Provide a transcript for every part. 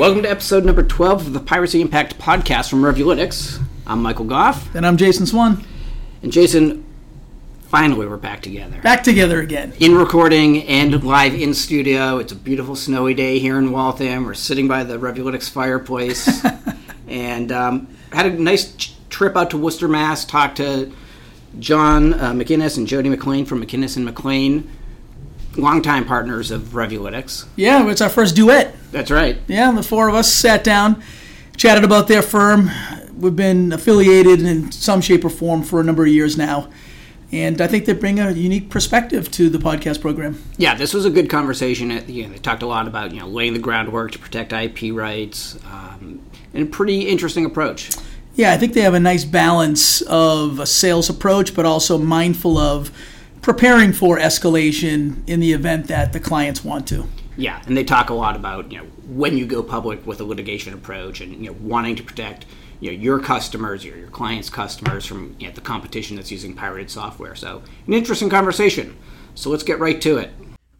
Welcome to episode number 12 of the Piracy Impact podcast from Revulytics. I'm Michael Goff. And I'm Jason Swan. And Jason, finally we're back together. Back together again. In recording and live in studio. It's a beautiful snowy day here in Waltham. We're sitting by the Revulytics fireplace. and um, had a nice trip out to Worcester, Mass. Talked to John uh, McInnes and Jodi McLane from McInnes and McLane longtime partners of Revulytics. Yeah, it's our first duet. That's right. Yeah, the four of us sat down, chatted about their firm. We've been affiliated in some shape or form for a number of years now. And I think they bring a unique perspective to the podcast program. Yeah, this was a good conversation. You know, they talked a lot about you know laying the groundwork to protect IP rights, um, and a pretty interesting approach. Yeah, I think they have a nice balance of a sales approach, but also mindful of preparing for escalation in the event that the clients want to. Yeah, and they talk a lot about you know when you go public with a litigation approach and you know wanting to protect you know your customers, your, your clients' customers from you know, the competition that's using pirated software. So an interesting conversation. So let's get right to it.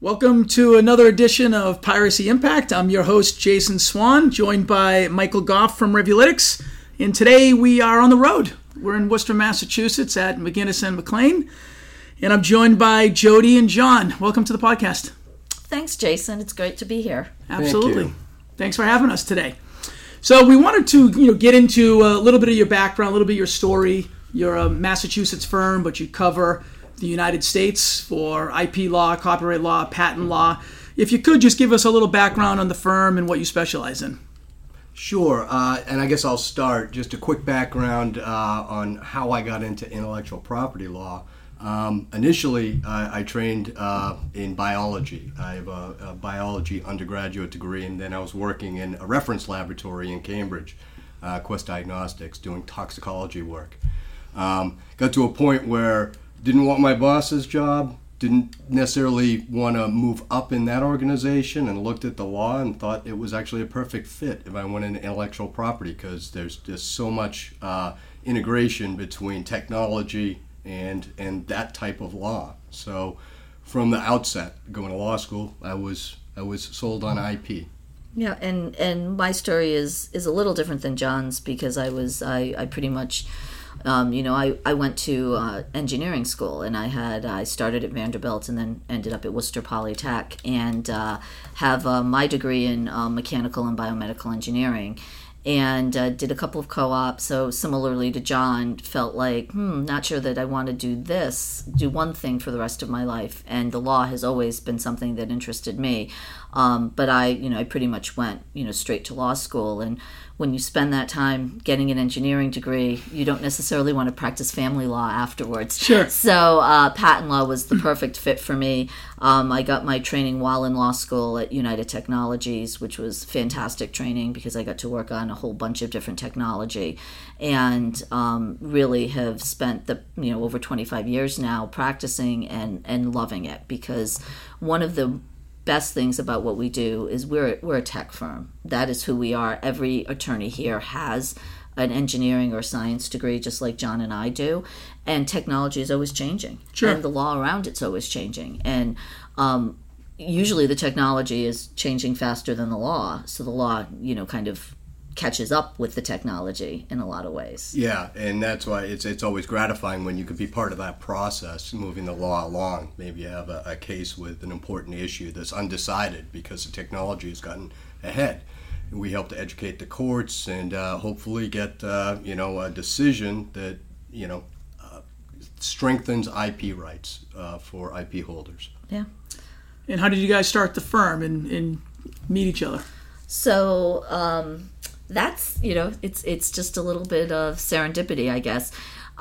Welcome to another edition of Piracy Impact. I'm your host Jason Swan, joined by Michael Goff from Revulytics, and today we are on the road. We're in Worcester, Massachusetts at McInnes and McLane. And I'm joined by Jodi and John. Welcome to the podcast. Thanks, Jason. It's great to be here. Absolutely. Thank Thanks for having us today. So we wanted to, you know, get into a little bit of your background, a little bit of your story. You're a Massachusetts firm, but you cover the United States for IP law, copyright law, patent law. If you could just give us a little background on the firm and what you specialize in. Sure, uh, and I guess I'll start just a quick background uh, on how I got into intellectual property law. Um, initially, I, I trained uh, in biology. I have a, a, biology undergraduate degree, and then I was working in a reference laboratory in Cambridge, uh, Quest Diagnostics, doing toxicology work. Um, got to a point where didn't want my boss's job, didn't necessarily want to move up in that organization, and looked at the law and thought it was actually a perfect fit if I went into intellectual property because there's just so much uh, integration between technology and and that type of law. So from the outset, going to law school, I was I was sold on IP. Yeah, and and my story is is a little different than John's because I was I I pretty much. Um, you know, I, I went to uh, engineering school and I had I started at Vanderbilt and then ended up at Worcester Polytech and uh, have uh, my degree in uh, mechanical and biomedical engineering and uh, did a couple of co-ops. So similarly to John, felt like, hmm, not sure that I want to do this, do one thing for the rest of my life. And the law has always been something that interested me. Um, but I, you know, I pretty much went, you know, straight to law school. And when you spend that time getting an engineering degree, you don't necessarily want to practice family law afterwards. Sure. So uh, patent law was the perfect fit for me. Um, I got my training while in law school at United Technologies, which was fantastic training because I got to work on a whole bunch of different technology, and um, really have spent the you know over 25 years now practicing and and loving it because one of the best things about what we do is we're we're a tech firm. That is who we are. Every attorney here has an engineering or science degree, just like John and I do. And technology is always changing, sure. and the law around it's always changing. And um, usually, the technology is changing faster than the law. So the law, you know, kind of catches up with the technology in a lot of ways. Yeah, and that's why it's it's always gratifying when you can be part of that process, moving the law along. Maybe you have a, a case with an important issue that's undecided because the technology has gotten ahead. We help to educate the courts and uh, hopefully get uh, you know a decision that you know uh, strengthens IP rights uh, for IP holders. Yeah. And how did you guys start the firm and, and meet each other? So. Um, that's you know it's it's just a little bit of serendipity i guess.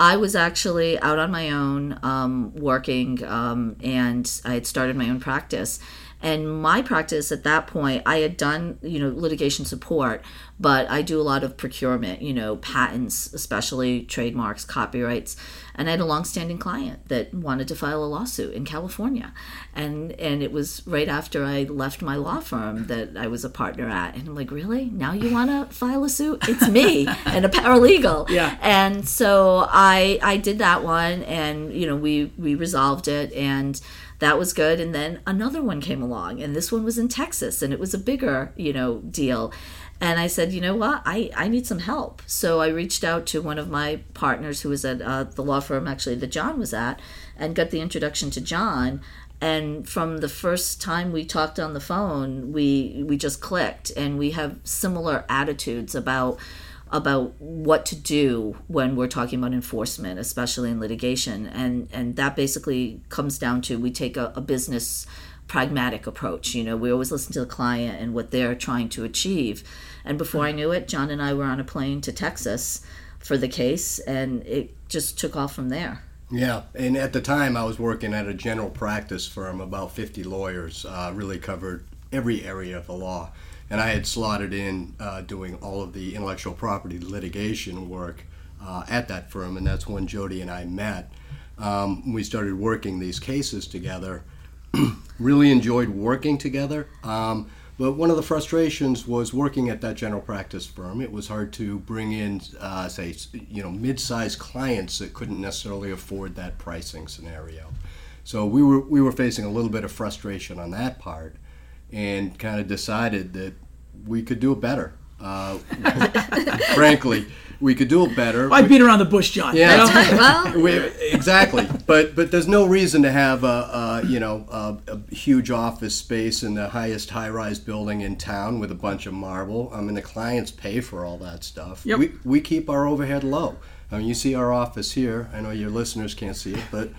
I was actually out on my own um, working um, and i had started my own practice and my practice at that point i had done you know litigation support but i do a lot of procurement you know patents especially trademarks copyrights. And i had a long-standing client that wanted to file a lawsuit in california. And and it was right after i left my law firm that i was a partner at. And i'm like really? Now you want to file a suit? It's me and a paralegal. Yeah. And so i i did that one and you know we we resolved it. And that was good and then another one came along and this one was in texas and it was a bigger you know deal And I said, you know what? I, I need some help. So I reached out to one of my partners who was at uh, the law firm actually that John was at and got the introduction to John. And from the first time we talked on the phone, we we just clicked and we have similar attitudes about about what to do when we're talking about enforcement, especially in litigation. And and that basically comes down to we take a, a business pragmatic approach. You know, we always listen to the client and what they're trying to achieve. And before I knew it, John and I were on a plane to Texas for the case, and it just took off from there. Yeah, and at the time I was working at a general practice firm, about 50 lawyers, uh, really covered every area of the law. And I had slotted in uh, doing all of the intellectual property litigation work uh, at that firm, and that's when Jodi and I met. Um, we started working these cases together. really enjoyed working together. Um, but one of the frustrations was working at that general practice firm. It was hard to bring in, uh, say, you know, mid-sized clients that couldn't necessarily afford that pricing scenario. So we were we were facing a little bit of frustration on that part, and kind of decided that we could do it better. Uh, frankly, we could do it better. I beat around the bush, John? Yeah, That's right. Well, we, exactly. But but there's no reason to have a, a you know a, a huge office space in the highest high-rise building in town with a bunch of marble. I mean, the clients pay for all that stuff. Yep. We we keep our overhead low. I mean, you see our office here. I know your listeners can't see it, but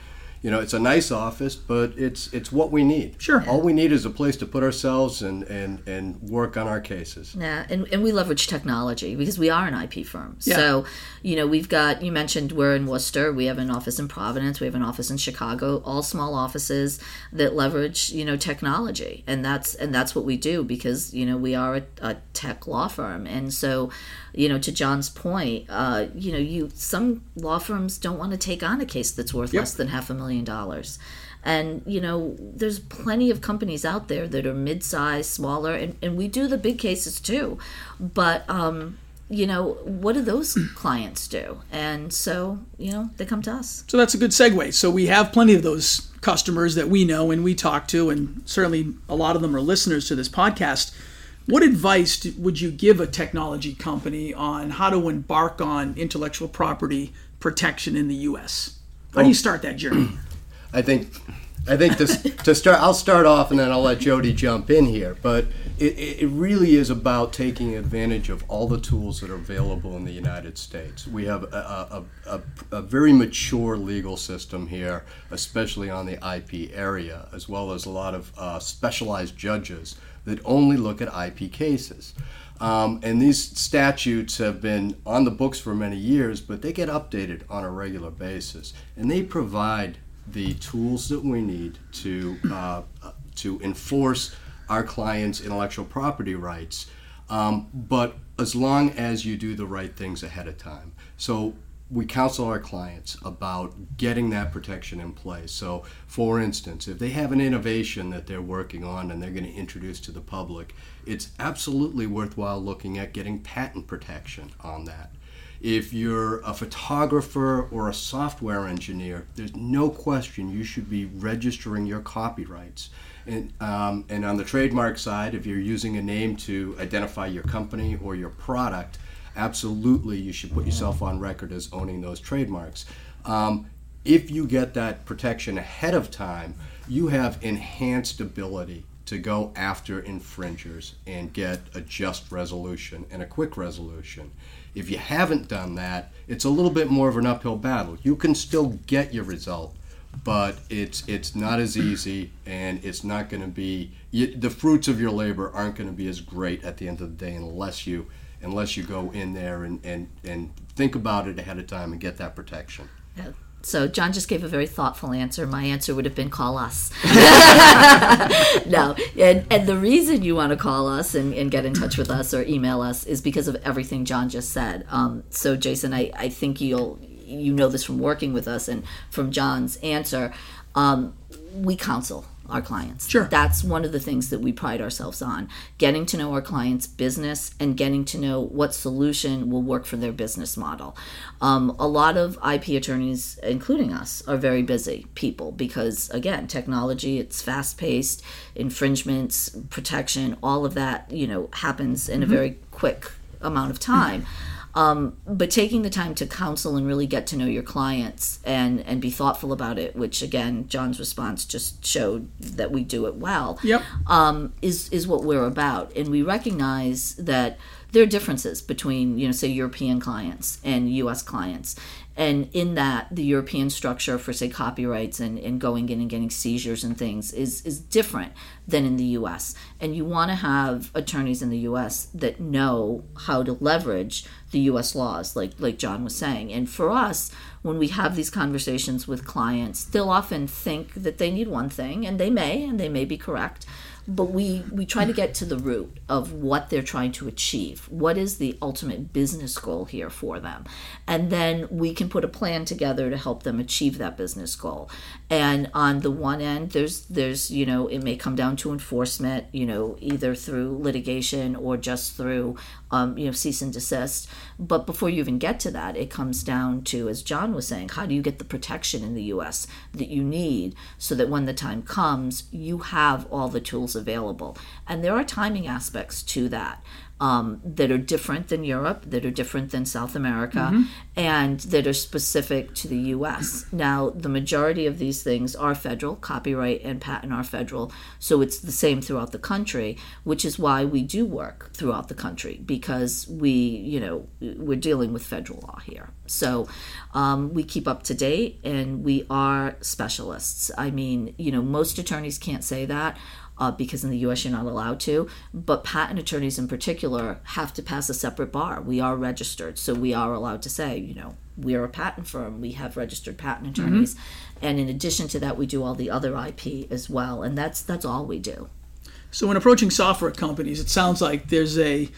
you know, it's a nice office, but it's it's what we need. Sure. All we need is a place to put ourselves and and, and work on our cases. Yeah, and, and we leverage technology because we are an IP firm. Yeah. So, you know, we've got, you mentioned we're in Worcester, we have an office in Providence, we have an office in Chicago, all small offices that leverage, you know, technology. And that's and that's what we do because, you know, we are a, a tech law firm. And so, you know, to John's point, uh, you know, you some law firms don't want to take on a case that's worth Yep. less than half a million dollars. And you know, there's plenty of companies out there that are mid-sized, smaller, and, and we do the big cases too. But um, you know, what do those clients do? And so, you know, they come to us. So that's a good segue. So we have plenty of those customers that we know and we talk to, and certainly a lot of them are listeners to this podcast. What advice would you give a technology company on how to embark on intellectual property protection in the U.S.? How do you start that journey? I think, I think to, to start, I'll start off and then I'll let Jodi jump in here. But it, it it really is about taking advantage of all the tools that are available in the United States. We have a, a, a, a very mature legal system here, especially on the IP area, as well as a lot of uh, specialized judges that only look at IP cases. Um, and these statutes have been on the books for many years, but they get updated on a regular basis. And they provide the tools that we need to, uh, to enforce our clients' intellectual property rights. Um, but as long as you do the right things ahead of time. So we counsel our clients about getting that protection in place. So, for instance, if they have an innovation that they're working on and they're going to introduce to the public, it's absolutely worthwhile looking at getting patent protection on that. If you're a photographer or a software engineer, there's no question you should be registering your copyrights. And, um, and on the trademark side, if you're using a name to identify your company or your product, absolutely you should put yourself on record as owning those trademarks. Um, if you get that protection ahead of time, you have enhanced ability to go after infringers and get a just resolution and a quick resolution. If you haven't done that, it's a little bit more of an uphill battle. You can still get your result, but it's it's not as easy and it's not going to be you, the fruits of your labor aren't going to be as great at the end of the day unless you unless you go in there and, and, and think about it ahead of time and get that protection. Yeah. So John just gave a very thoughtful answer. My answer would have been call us. no, and, and the reason you want to call us and, and get in touch with us or email us is because of everything John just said. Um, so Jason, I, I think you'll you know this from working with us and from John's answer. Um, we counsel our clients. Sure. That's one of the things that we pride ourselves on getting to know our clients' business and getting to know what solution will work for their business model. Um, a lot of IP attorneys, including us, are very busy people because, again, technology, it's fast paced, infringements, protection, all of that, you know, happens in a very quick amount of time. Um, but taking the time to counsel and really get to know your clients and and be thoughtful about it, which again, John's response just showed that we do it well. Yep. Um, is is what we're about, and we recognize that there are differences between you know say European clients and U.S. clients, and in that the European structure for say copyrights and, and going in and getting seizures and things is is different than in the U.S. And you want to have attorneys in the U.S. that know how to leverage the U.S. laws, like like John was saying. And for us, when we have these conversations with clients, they'll often think that they need one thing, and they may, and they may be correct but we we try to get to the root of what they're trying to achieve what is the ultimate business goal here for them and then we can put a plan together to help them achieve that business goal and on the one end there's there's you know it may come down to enforcement you know either through litigation or just through um, you know cease and desist. But before you even get to that it comes down to as john was saying how do you get the protection in the us that you need so that when the time comes you have all the tools available? And there are timing aspects to that um, that are different than Europe, that are different than South America, and that are specific to the US. Now, the majority of these things are federal, copyright and patent are federal, so it's the same throughout the country, which is why we do work throughout the country because we, you know, we're dealing with federal law here. So um, we keep up to date and we are specialists. I mean, you know, most attorneys can't say that uh, because in the US you're not allowed to. But patent attorneys in particular have to pass a separate bar. We are registered, so we are allowed to say, you know, we're a patent firm, we have registered patent attorneys. And in addition to that, we do all the other IP as well. And that's that's all we do. So when approaching software companies, it sounds like there's a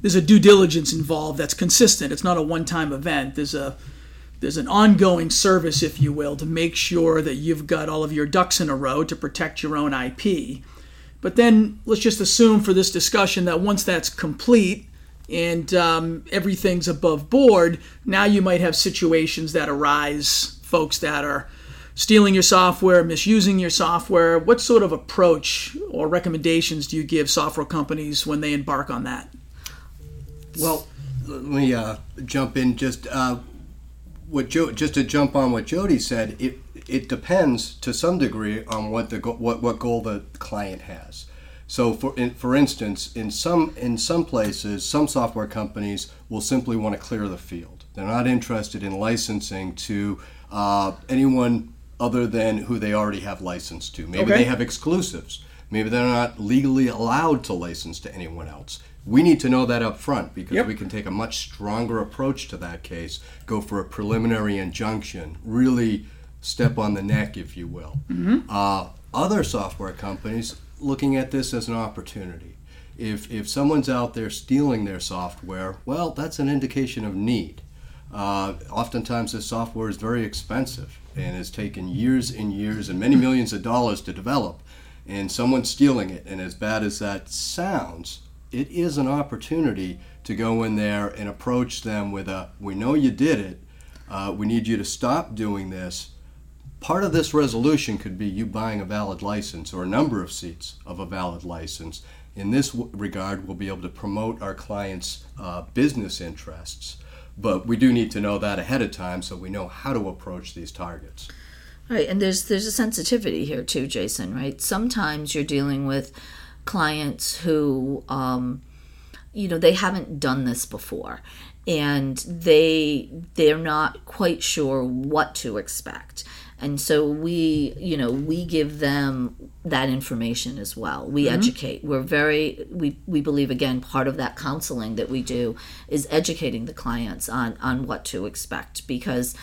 there's a due diligence involved that's consistent. It's not a one-time event. There's a there's an ongoing service, if you will, to make sure that you've got all of your ducks in a row to protect your own IP. But then let's just assume for this discussion that once that's complete and um, everything's above board, now you might have situations that arise, folks that are stealing your software, misusing your software. What sort of approach or recommendations do you give software companies when they embark on that? Well, let me uh, jump in. Just uh, what jo- just to jump on what Jodi said. It it depends to some degree on what the what what goal the client has. So, for in, for instance, in some in some places, some software companies will simply want to clear the field. They're not interested in licensing to uh, anyone other than who they already have license to. Maybe Okay. they have exclusives. Maybe they're not legally allowed to license to anyone else. We need to know that up front because Yep. we can take a much stronger approach to that case, go for a preliminary injunction, really step on the neck, if you will. Uh, other software companies looking at this as an opportunity. If, if someone's out there stealing their software, well, that's an indication of need. Uh, oftentimes, this software is very expensive and has taken years and years and many millions of dollars to develop. And someone's stealing it. And as bad as that sounds, it is an opportunity to go in there and approach them with a we know you did it, uh, we need you to stop doing this. Part of this resolution could be you buying a valid license or a number of seats of a valid license. In this regard, we'll be able to promote our clients' uh, business interests, but we do need to know that ahead of time so we know how to approach these targets. Right, and there's there's a sensitivity here too, Jason. Right, sometimes you're dealing with clients who, um, you know, they haven't done this before, and they they're not quite sure what to expect, and so we, you know, we give them that information as well. We educate. We're very we we believe again part of that counseling that we do is educating the clients on on what to expect because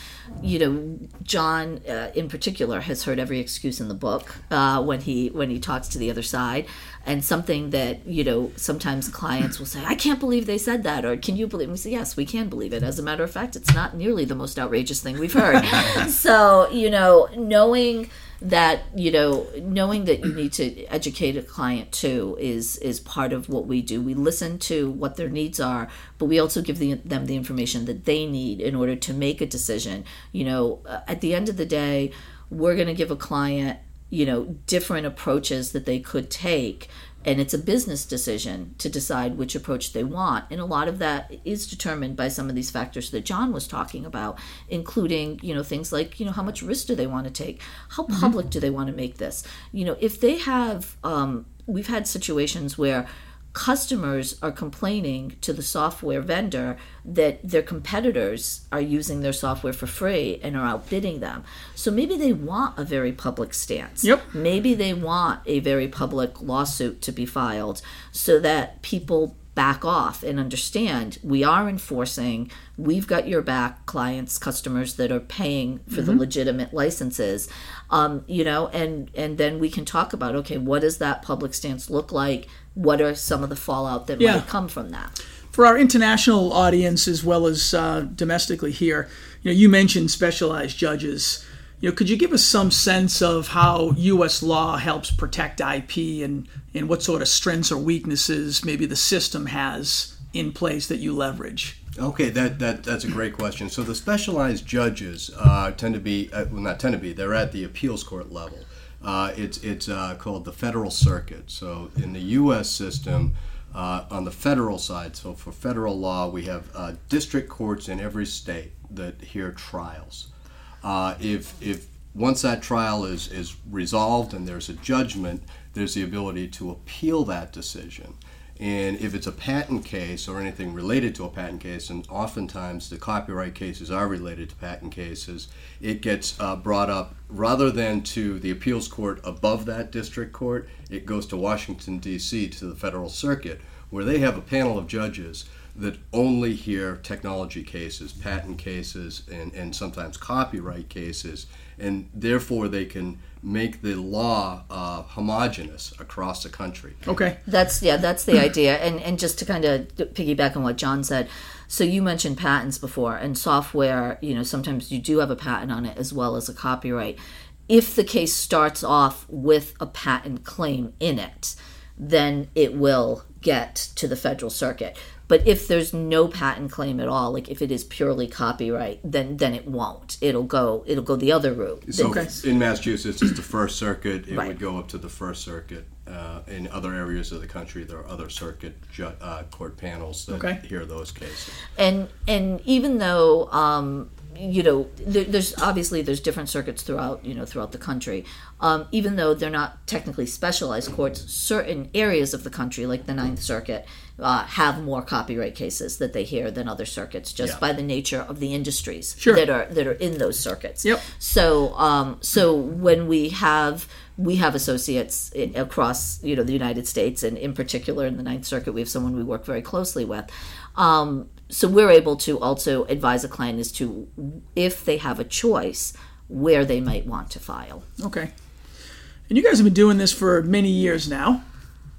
you know John uh, in particular has heard every excuse in the book uh, when he when he talks to the other side and something that you know sometimes clients will say I can't believe they said that or can you believe we say yes we can believe it as a matter of fact it's not nearly the most outrageous thing we've heard so you know knowing that you know knowing that you need to educate a client too is is part of what we do. We listen to what their needs are but we also give the, them the information that they need in order to make a decision. You know uh, at the end of the day we're going to give a client you know different approaches that they could take and it's a business decision to decide which approach they want. And a lot of that is determined by some of these factors that john was talking about including you know things like you know how much risk do they want to take? How public do they want to make this? You know if they have um, we've had situations where customers are complaining to the software vendor that their competitors are using their software for free and are outbidding them. So maybe they want a very public stance. Yep. Maybe they want a very public lawsuit to be filed so that people back off and understand we are enforcing we've got your back clients customers that are paying for the legitimate licenses um, you know and and then we can talk about okay what does that public stance look like what are some of the fallout that Yeah. might come from that For our international audience as well as uh, domestically here, you know, you mentioned specialized judges. You know, could you give us some sense of how U.S. law helps protect IP and and what sort of strengths or weaknesses maybe the system has in place that you leverage? Okay, that, that that's a great question. So the specialized judges uh, tend to be, uh, well, not tend to be, they're at the appeals court level. Uh, it's it's uh, called the federal circuit. So in the U.S. system, uh, on the federal side, so for federal law, we have uh, district courts in every state that hear trials. Uh, if if once that trial is is resolved and there's a judgment, there's the ability to appeal that decision. And if it's a patent case or anything related to a patent case, and oftentimes the copyright cases are related to patent cases, it gets uh, brought up rather than to the appeals court above that district court, it goes to Washington, D.C., to the federal circuit, where they have a panel of judges that only hear technology cases, patent cases, and, and sometimes copyright cases, and therefore they can make the law uh, homogenous across the country. Okay. That's yeah, that's the idea. And and just to kind of piggyback on what John said, so you mentioned patents before, and software. You know, sometimes you do have a patent on it as well as a copyright. If the case starts off with a patent claim in it, then it will get to the federal circuit. But if there's no patent claim at all, like if it is purely copyright, then then it won't. It'll go it'll go the other route. So Okay. in Massachusetts, it's the First Circuit. It Right. would go up to the First Circuit. Uh, in other areas of the country, there are other circuit ju- uh, court panels that Okay. hear those cases. and and even though um, you know there, there's obviously there's different circuits throughout you know throughout the country um, even though they're not technically specialized courts certain areas of the country like the ninth circuit uh, have more copyright cases that they hear than other circuits just Yeah. by the nature of the industries Sure. that are that are in those circuits Yep. so um, so when we have we have associates i- across you know the United States and in particular in the Ninth Circuit we have someone we work very closely with. Um, so we're able to also advise a client as to if they have a choice where they might want to file. Okay. And you guys have been doing this for many years now.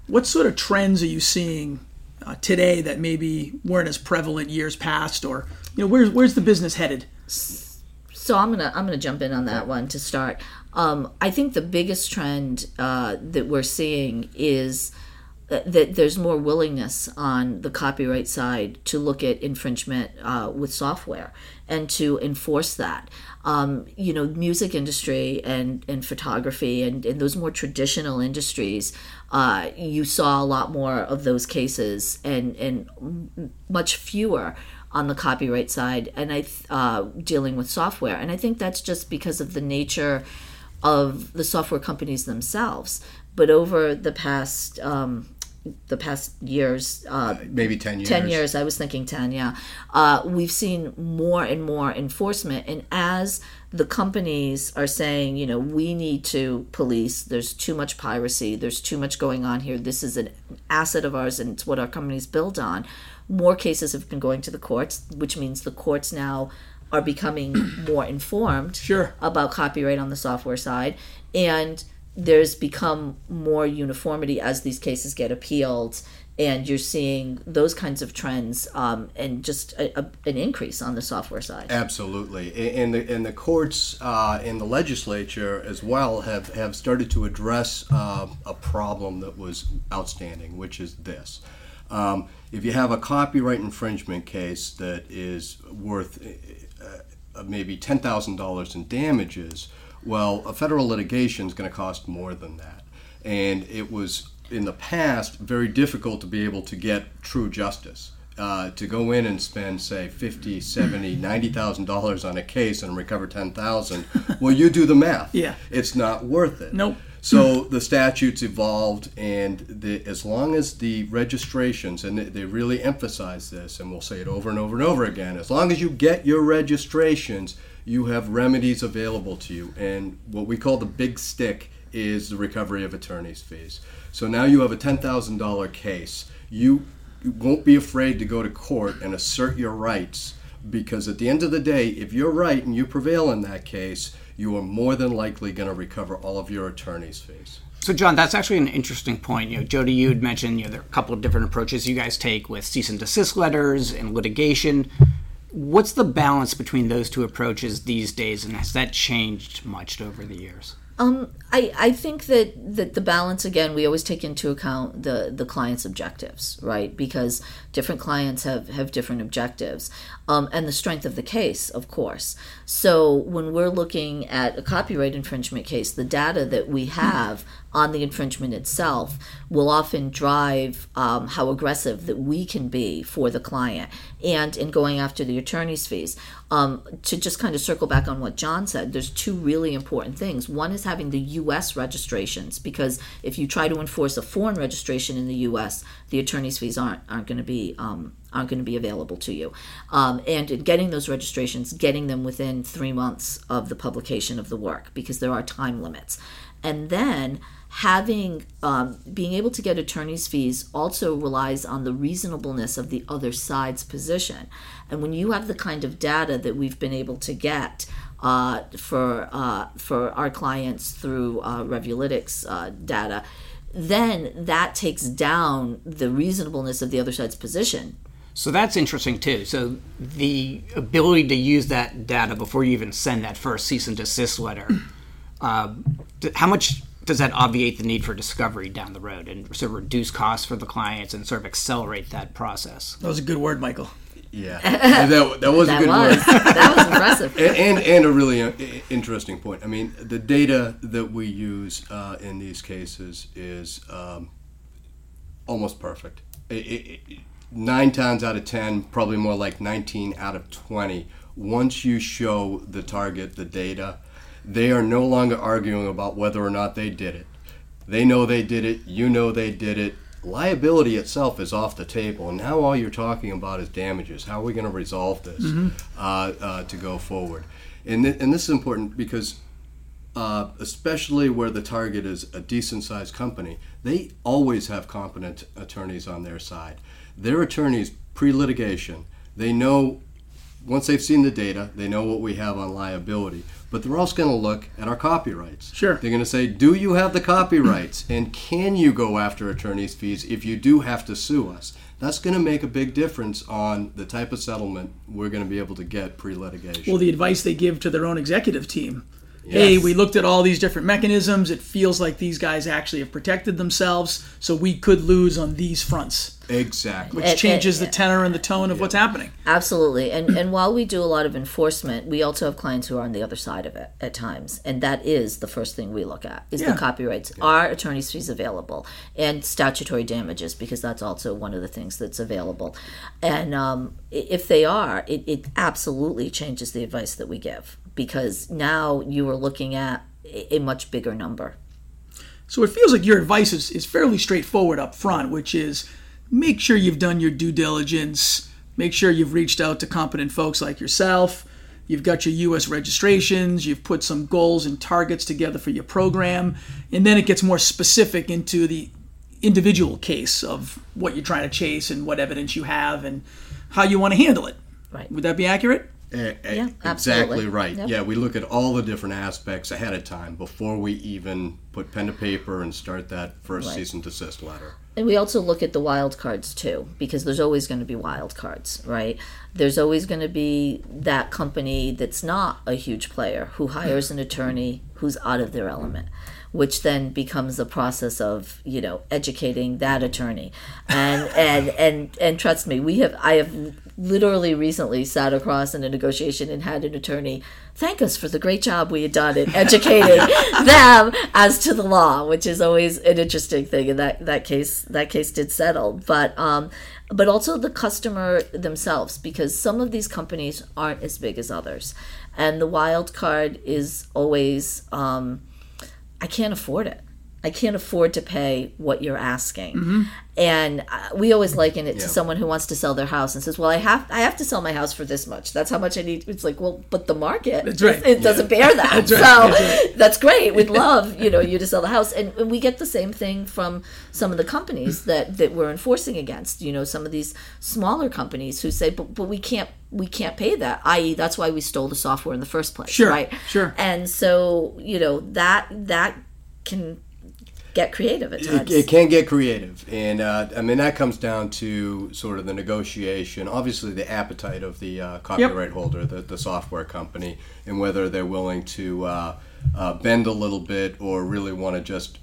What sort of trends are you seeing uh, today that maybe weren't as prevalent years past, or you know, where's where's the business headed? So I'm gonna I'm gonna jump in on that one to start. Um, I think the biggest trend uh, that we're seeing is that there's more willingness on the copyright side to look at infringement uh, with software and to enforce that. Um, you know, music industry and, and photography and, and those more traditional industries, uh, you saw a lot more of those cases and, and much fewer on the copyright side and I uh, dealing with software. And I think that's just because of the nature of the software companies themselves. But over the past um, the past years, uh, Maybe 10 years. 10 years, I was thinking 10, yeah. Uh, we've seen more and more enforcement. And as the companies are saying, you know, we need to police, there's too much piracy, there's too much going on here, this is an asset of ours and it's what our companies build on. More cases have been going to the courts, which means the courts now are becoming more informed Sure. about copyright on the software side and there's become more uniformity as these cases get appealed and you're seeing those kinds of trends um, and just a, a, an increase on the software side. Absolutely, and the and the courts uh, and the legislature as well have have started to address uh, a problem that was outstanding, which is this. Um, if you have a copyright infringement case that is worth uh, uh, maybe ten thousand dollars in damages, well, a federal litigation is going to cost more than that, and it was in the past very difficult to be able to get true justice. Uh, to go in and spend say 50 70 90000 dollars on a case and recover 10000 well you do the math Yeah. it's not worth it Nope. so the statutes evolved and the, as long as the registrations and they, they really emphasize this and we'll say it over and over and over again as long as you get your registrations you have remedies available to you and what we call the big stick is the recovery of attorney's fees so now you have a $10000 case you won't be afraid to go to court and assert your rights because at the end of the day, if you're right and you prevail in that case, you are more than likely going to recover all of your attorney's fees. So, John, that's actually an interesting point. You know, Jodi, you had mentioned you know there are a couple of different approaches you guys take with cease and desist letters and litigation. What's the balance between those two approaches these days, and has that changed much over the years? Um, I, I think that, that the balance again we always take into account the, the client's objectives, right? Because different clients have, have different objectives. Um, and the strength of the case, of course. So when we're looking at a copyright infringement case, the data that we have on the infringement itself will often drive um, how aggressive that we can be for the client and in going after the attorney's fees. Um, to just kind of circle back on what John said, there's two really important things. One is having the U.S. registrations because if you try to enforce a foreign registration in the U.S., the attorney's fees aren't aren't going to be um, aren't going to be available to you. Um, and in getting those registrations, getting them within three months of the publication of the work because there are time limits, and then having um, being able to get attorney's fees also relies on the reasonableness of the other side's position and when you have the kind of data that we've been able to get uh, for uh, for our clients through uh, Revulytics uh, data, then that takes down the reasonableness of the other side's position. So that's interesting too. So the ability to use that data before you even send that first cease and desist letter, uh, how much does that obviate the need for discovery down the road and sort of reduce costs for the clients and sort of accelerate that process? That was a good word, Michael. Yeah, that, that was a good was word. that was impressive. and, and and a really uh, interesting point. I mean, the data that we use uh, in these cases is um, almost perfect. I- I- I- nine times out of ten, probably more like nineteen out of twenty. Once you show the target the data, they are no longer arguing about whether or not they did it. They know they did it. You know they did it. Liability itself is off the table, and now all you're talking about is damages. How are we going to resolve this uh, uh, to go forward? And, th- and this is important because, uh, especially where the target is a decent sized company, they always have competent attorneys on their side. Their attorneys, pre litigation, they know once they've seen the data, they know what we have on liability. But they're also going to look at our copyrights. Sure. They're going to say, do you have the copyrights? and can you go after attorney's fees if you do have to sue us? That's going to make a big difference on the type of settlement we're going to be able to get pre litigation. Well, the advice they give to their own executive team. Hey, we looked at all these different mechanisms. It feels like these guys actually have protected themselves, so we could lose on these fronts, exactly. which And- changes and- the tenor and the tone of what's happening. Absolutely. And and while we do a lot of enforcement, we also have clients who are on the other side of it at times. And that is the first thing we look at is Yeah. the copyrights. Are attorney's fees available? And statutory damages, because that's also one of the things that's available. And um, if they are, it, it absolutely changes the advice that we give because now you are looking at a much bigger number. So it feels like your advice is, is fairly straightforward up front, which is make sure you've done your due diligence, make sure you've reached out to competent folks like yourself, you've got your US registrations, you've put some goals and targets together for your program, and then it gets more specific into the individual case of what you're trying to chase and what evidence you have and how you want to handle it. Right. Would that be accurate? Eh, eh, Yeah, exactly absolutely. right. Yep. Yeah, we look at all the different aspects ahead of time before we even put pen to paper and start that first Right. cease and desist letter. and we also look at the wild cards too, because there's always going to be wild cards, right? There's always going to be that company that's not a huge player who hires an attorney who's out of their element, which then becomes a process of you know educating that attorney, and and and and trust me, we have I have literally recently sat across in a negotiation and had an attorney thank us for the great job we had done in educating them as to the law, which is always an interesting thing. And that, that case that case did settle. But um, but also the customer themselves, because some of these companies aren't as big as others. And the wild card is always um, I can't afford it. I can't afford to pay what you're asking. And uh, we always liken it to someone who wants to sell their house and says, "Well, I have I have to sell my house for this much. That's how much I need." It's like, "Well, but the market right. it doesn't bear that." so that's great. We'd love, you know, you to sell the house. And, and we get the same thing from some of the companies that that we're enforcing against. You know, some of these smaller companies who say, "But but we can't we can't pay that." I.e., that's why we stole the software in the first place, Sure, right? sure. And so, you know, that that can get creative at times. It, it can get creative, and uh, I mean that comes down to sort of the negotiation. Obviously, the appetite of the uh, copyright holder, the, the software company, and whether they're willing to uh, uh, bend a little bit or really want to just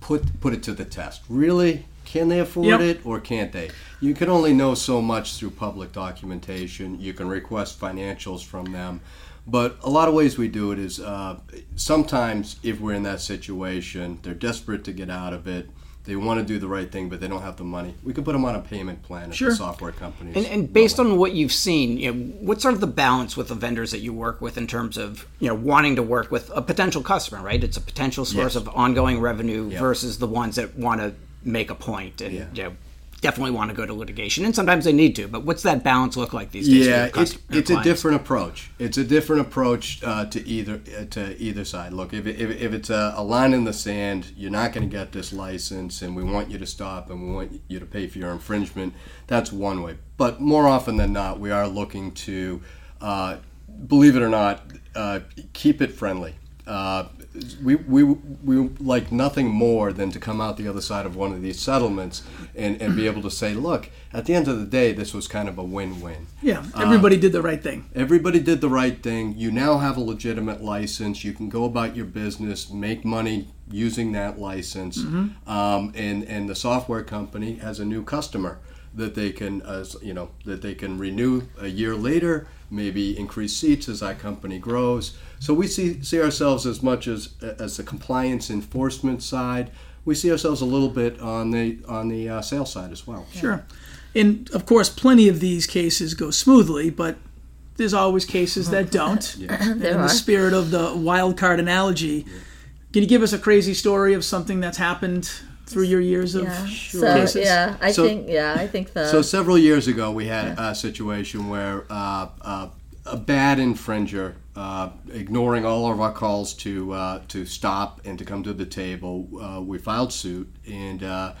put put it to the test. Really, can they afford Yep. it or can't they? You can only know so much through public documentation. You can request financials from them. But a lot of ways we do it is uh, sometimes if we're in that situation, they're desperate to get out of it. They want to do the right thing, but they don't have the money. We can put them on a payment plan at Sure. the software companies. And, and based on what you've seen, you know, what's sort of the balance with the vendors that you work with in terms of you know wanting to work with a potential customer, right? It's a potential source Yes. of ongoing revenue versus the ones that want to make a point and Yeah. you know definitely want to go to litigation, and sometimes they need to. But what's that balance look like these days? Yeah, it's, it's a different approach. It's a different approach uh, to either uh, to either side. Look, if, if, if it's a, a line in the sand, you're not going to get this license, and we want you to stop, and we want you to pay for your infringement. That's one way. But more often than not, we are looking to, uh, believe it or not, uh, keep it friendly. Uh, we, we, we like nothing more than to come out the other side of one of these settlements and, and be able to say, look, at the end of the day, this was kind of a win-win. Yeah, everybody did the right thing. Everybody did the right thing. You now have a legitimate license. You can go about your business, make money using that license, um, and and the software company has a new customer that they can, uh, you know, that they can renew a year later, maybe increase seats as our company grows. So we see see ourselves as much as as the compliance enforcement side. We see ourselves a little bit on the on the uh, sales side as well. Sure. And of course, plenty of these cases go smoothly, but there's always cases that don't. there in the are. spirit of the wild card analogy, can you give us a crazy story of something that's happened through your years of Yeah. So cases? yeah, I So- think yeah, I think the So several years ago, we had a situation where uh, uh, a bad infringer, uh, ignoring all of our calls to uh, to stop and to come to the table, uh, we filed suit and uh,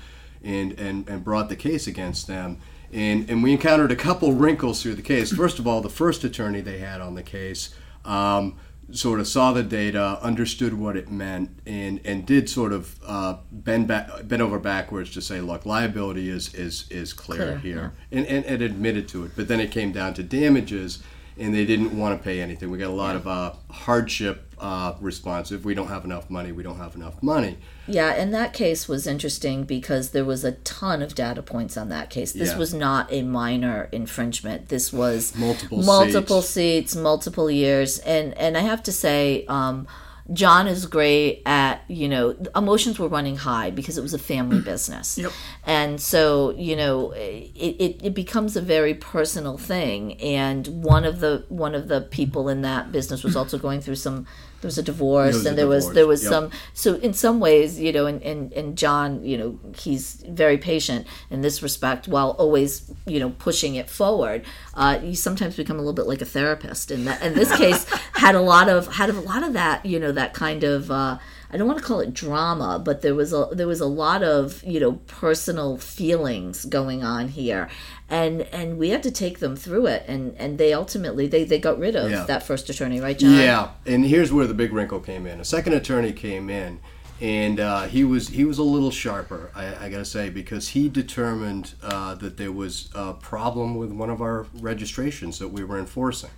and and and brought the case against them. And and we encountered a couple wrinkles through the case. First of all, the first attorney they had on the case. Um, sort of saw the data, understood what it meant, and and did sort of uh, bend back, bend over backwards to say, look, liability is is is clear, Clear, here, and, and and admitted to it. But then it came down to damages, and they didn't want to pay anything. We got a lot of uh, hardship uh, response. If we don't have enough money, we don't have enough money. Yeah, and that case was interesting because there was a ton of data points on that case. This Yeah. was not a minor infringement. This was Multiple multiple seats. seats, multiple years, and and I have to say, um, John is great at you know emotions were running high because it was a family mm. business, Yep. and so you know it, it, it becomes a very personal thing. And one of the one of the people in that business was also going through some. There was a divorce, was a and there was there was yep. some so in some ways you know and, and and john you know he's very patient in this respect while always you know pushing it forward uh, you sometimes become a little bit like a therapist and that in this case had a lot of had a lot of that you know that kind of uh, I don't want to call it drama, but there was a there was a lot of you know personal feelings going on here, and and we had to take them through it, and and they ultimately they they got rid of Yeah. that first attorney, right, John? Yeah, and here's where the big wrinkle came in. A second attorney came in, and uh, he was he was a little sharper, I, I gotta say, because he determined uh, that there was a problem with one of our registrations that we were enforcing.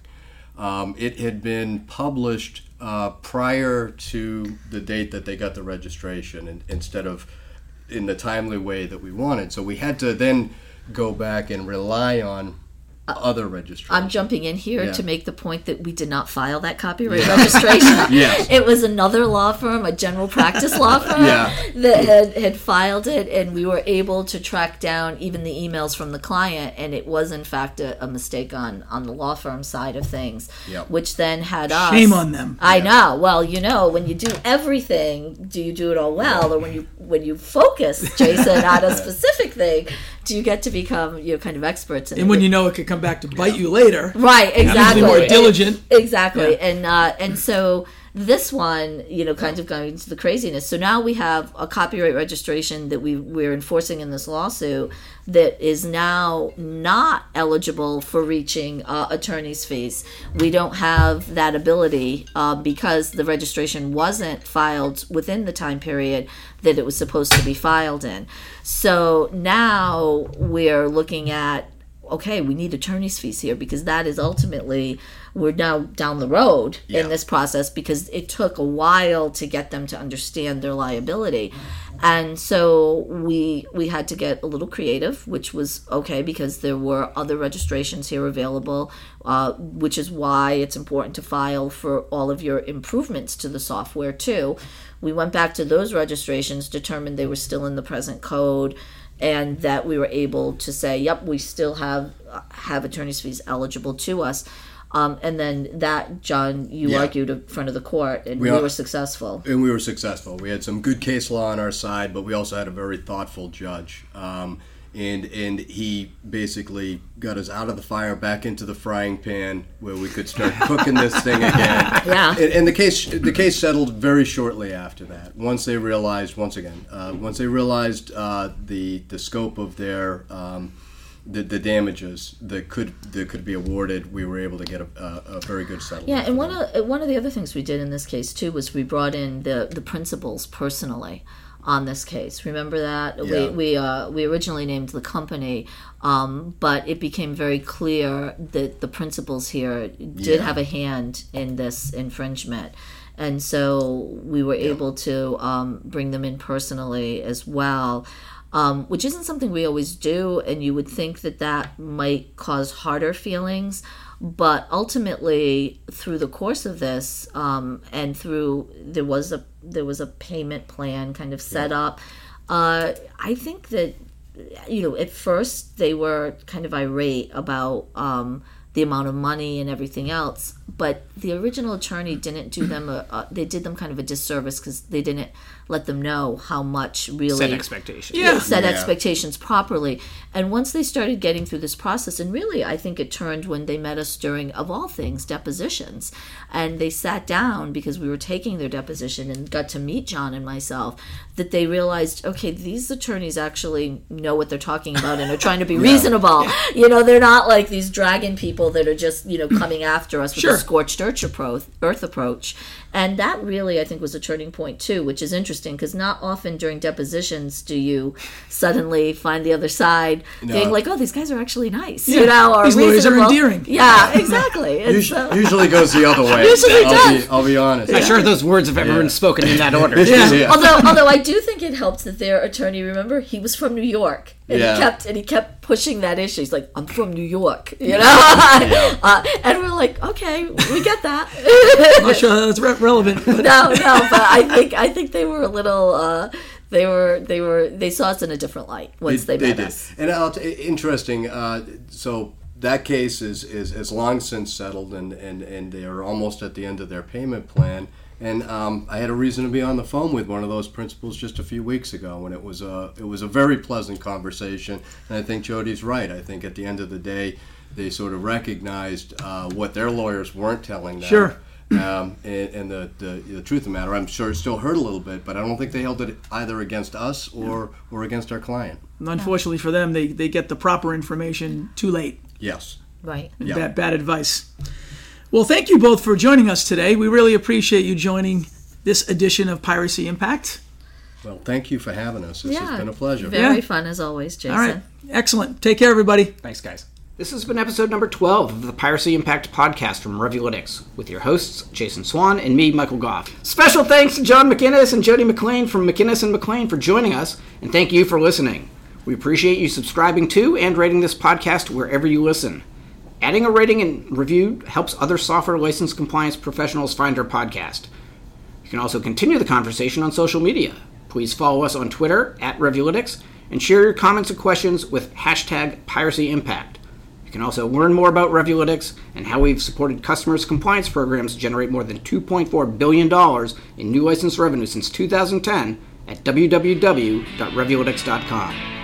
Um, it had been published uh, prior to the date that they got the registration, and, instead of in the timely way that we wanted. So we had to then go back and rely on other registrations. I'm jumping in here Yeah. to make the point that we did not file that copyright registration. Yes. It was another law firm, a general practice law firm, Yeah. that had, had filed it, and we were able to track down even the emails from the client, and it was in fact a, a mistake on on the law firm side of things, Yep. which then had us. Shame on them. I know. Well, you know, when you do everything, do you do it all well, or when you when you focus, Jason, on a specific thing, do you get to become you know kind of experts in And it? when you know it could come back to bite you later, Right, exactly. more diligent. exactly. Yeah. And uh, and so this one, you know, kind of going into the craziness. So now we have a copyright registration that we we're enforcing in this lawsuit that is now not eligible for reaching uh, attorney's fees. We don't have that ability uh, because the registration wasn't filed within the time period that it was supposed to be filed in. So now we're looking at okay, we need attorney's fees here because that is ultimately we're now down the road Yeah. in this process because it took a while to get them to understand their liability. And so we we had to get a little creative, which was okay because there were other registrations here available, uh, which is why it's important to file for all of your improvements to the software too. We went back to those registrations, determined they were still in the present code, and that we were able to say, "Yep, we still have have attorneys' fees eligible to us." Um, and then that, John, you Yeah. argued in front of the court, and we, We are- were successful. and we were successful. We had some good case law on our side, but we also had a very thoughtful judge. Um, and and he basically got us out of the fire, back into the frying pan, where we could start cooking this thing again. Yeah. And, and the case the case settled very shortly after that. Once they realized, once again, uh, once they realized uh, the the scope of their um, the, the damages that could that could be awarded, we were able to get a, a, a very good settlement. Yeah, and one them. of one of the other things we did in this case too was we brought in the the principals personally on this case. Remember that Yeah. we we uh, we originally named the company, um, but it became very clear that the principals here did Yeah. have a hand in this infringement. And so we were able to um, bring them in personally as well, um, which isn't something we always do. And you would think that that might cause harder feelings. But ultimately through the course of this um, and through there was a there was a payment plan kind of set up. Uh, i think that you know at first they were kind of irate about um, the amount of money and everything else but the original attorney didn't do them a, a they did them kind of a disservice because they didn't let them know how much really Set expectations. Yeah. set Yeah. expectations properly. And once they started getting through this process, and really, I think it turned when they met us during, of all things, depositions. And they sat down because we were taking their deposition and got to meet John and myself, that they realized, okay, these attorneys actually know what they're talking about and are trying to be reasonable. You know, they're not like these dragon people that are just, you know, coming after us with Sure. Scorched earth approach. And that really, I think, was a turning point too, which is interesting because not often during depositions do you suddenly find the other side being like, "Oh, these guys are actually nice," you know, or These lawyers are endearing. Yeah, exactly. And Usually, so- usually goes the other way. Usually I'll does. Be, I'll be honest. I'm sure those words have ever been spoken in that order. Yeah. although, although I do think it helped that their attorney, remember, he was from New York, and Yeah. he kept and he kept pushing that issue. He's like, "I'm from New York," you know, uh, and we're like, "Okay, we get that." I'm not sure that's re- relevant. But no, no, but I think I think they were a little. Uh, they were they were they saw us in a different light once they, met us. And I'll t- interesting. Uh, so that case is, is is long since settled, and, and, and they are almost at the end of their payment plan. And um, I had a reason to be on the phone with one of those principals just a few weeks ago, and it was a it was a very pleasant conversation. And I think Jodi's right. I think at the end of the day, they sort of recognized uh, what their lawyers weren't telling them. Sure. Um, and and the, the the truth of the matter, I'm sure it still hurt a little bit, but I don't think they held it either against us or or against our client. unfortunately for them, they, they get the proper information too late. Yes. Right. Yeah. Bad, bad advice. Well, thank you both for joining us today. We really appreciate you joining this edition of Piracy Impact. Well, thank you for having us. This has been a pleasure. Very Yeah. fun as always, Jason. All right. Excellent. Take care, everybody. Thanks, guys. This has been episode number 12 of the Piracy Impact podcast from Revulytics with your hosts, Jason Swan and me, Michael Goff. Special thanks to John McInnes and Jodi McLane from McInnes and McLane for joining us, and thank you for listening. We appreciate you subscribing to and rating this podcast wherever you listen. Adding a rating and review helps other software license compliance professionals find our podcast. You can also continue the conversation on social media. Please follow us on Twitter at Revulytics and share your comments and questions with hashtag Piracy Impact. You can also learn more about Revulytics and how we've supported customers' compliance programs to generate more than $2.4 billion in new license revenue since 2010 at www.revulytics.com.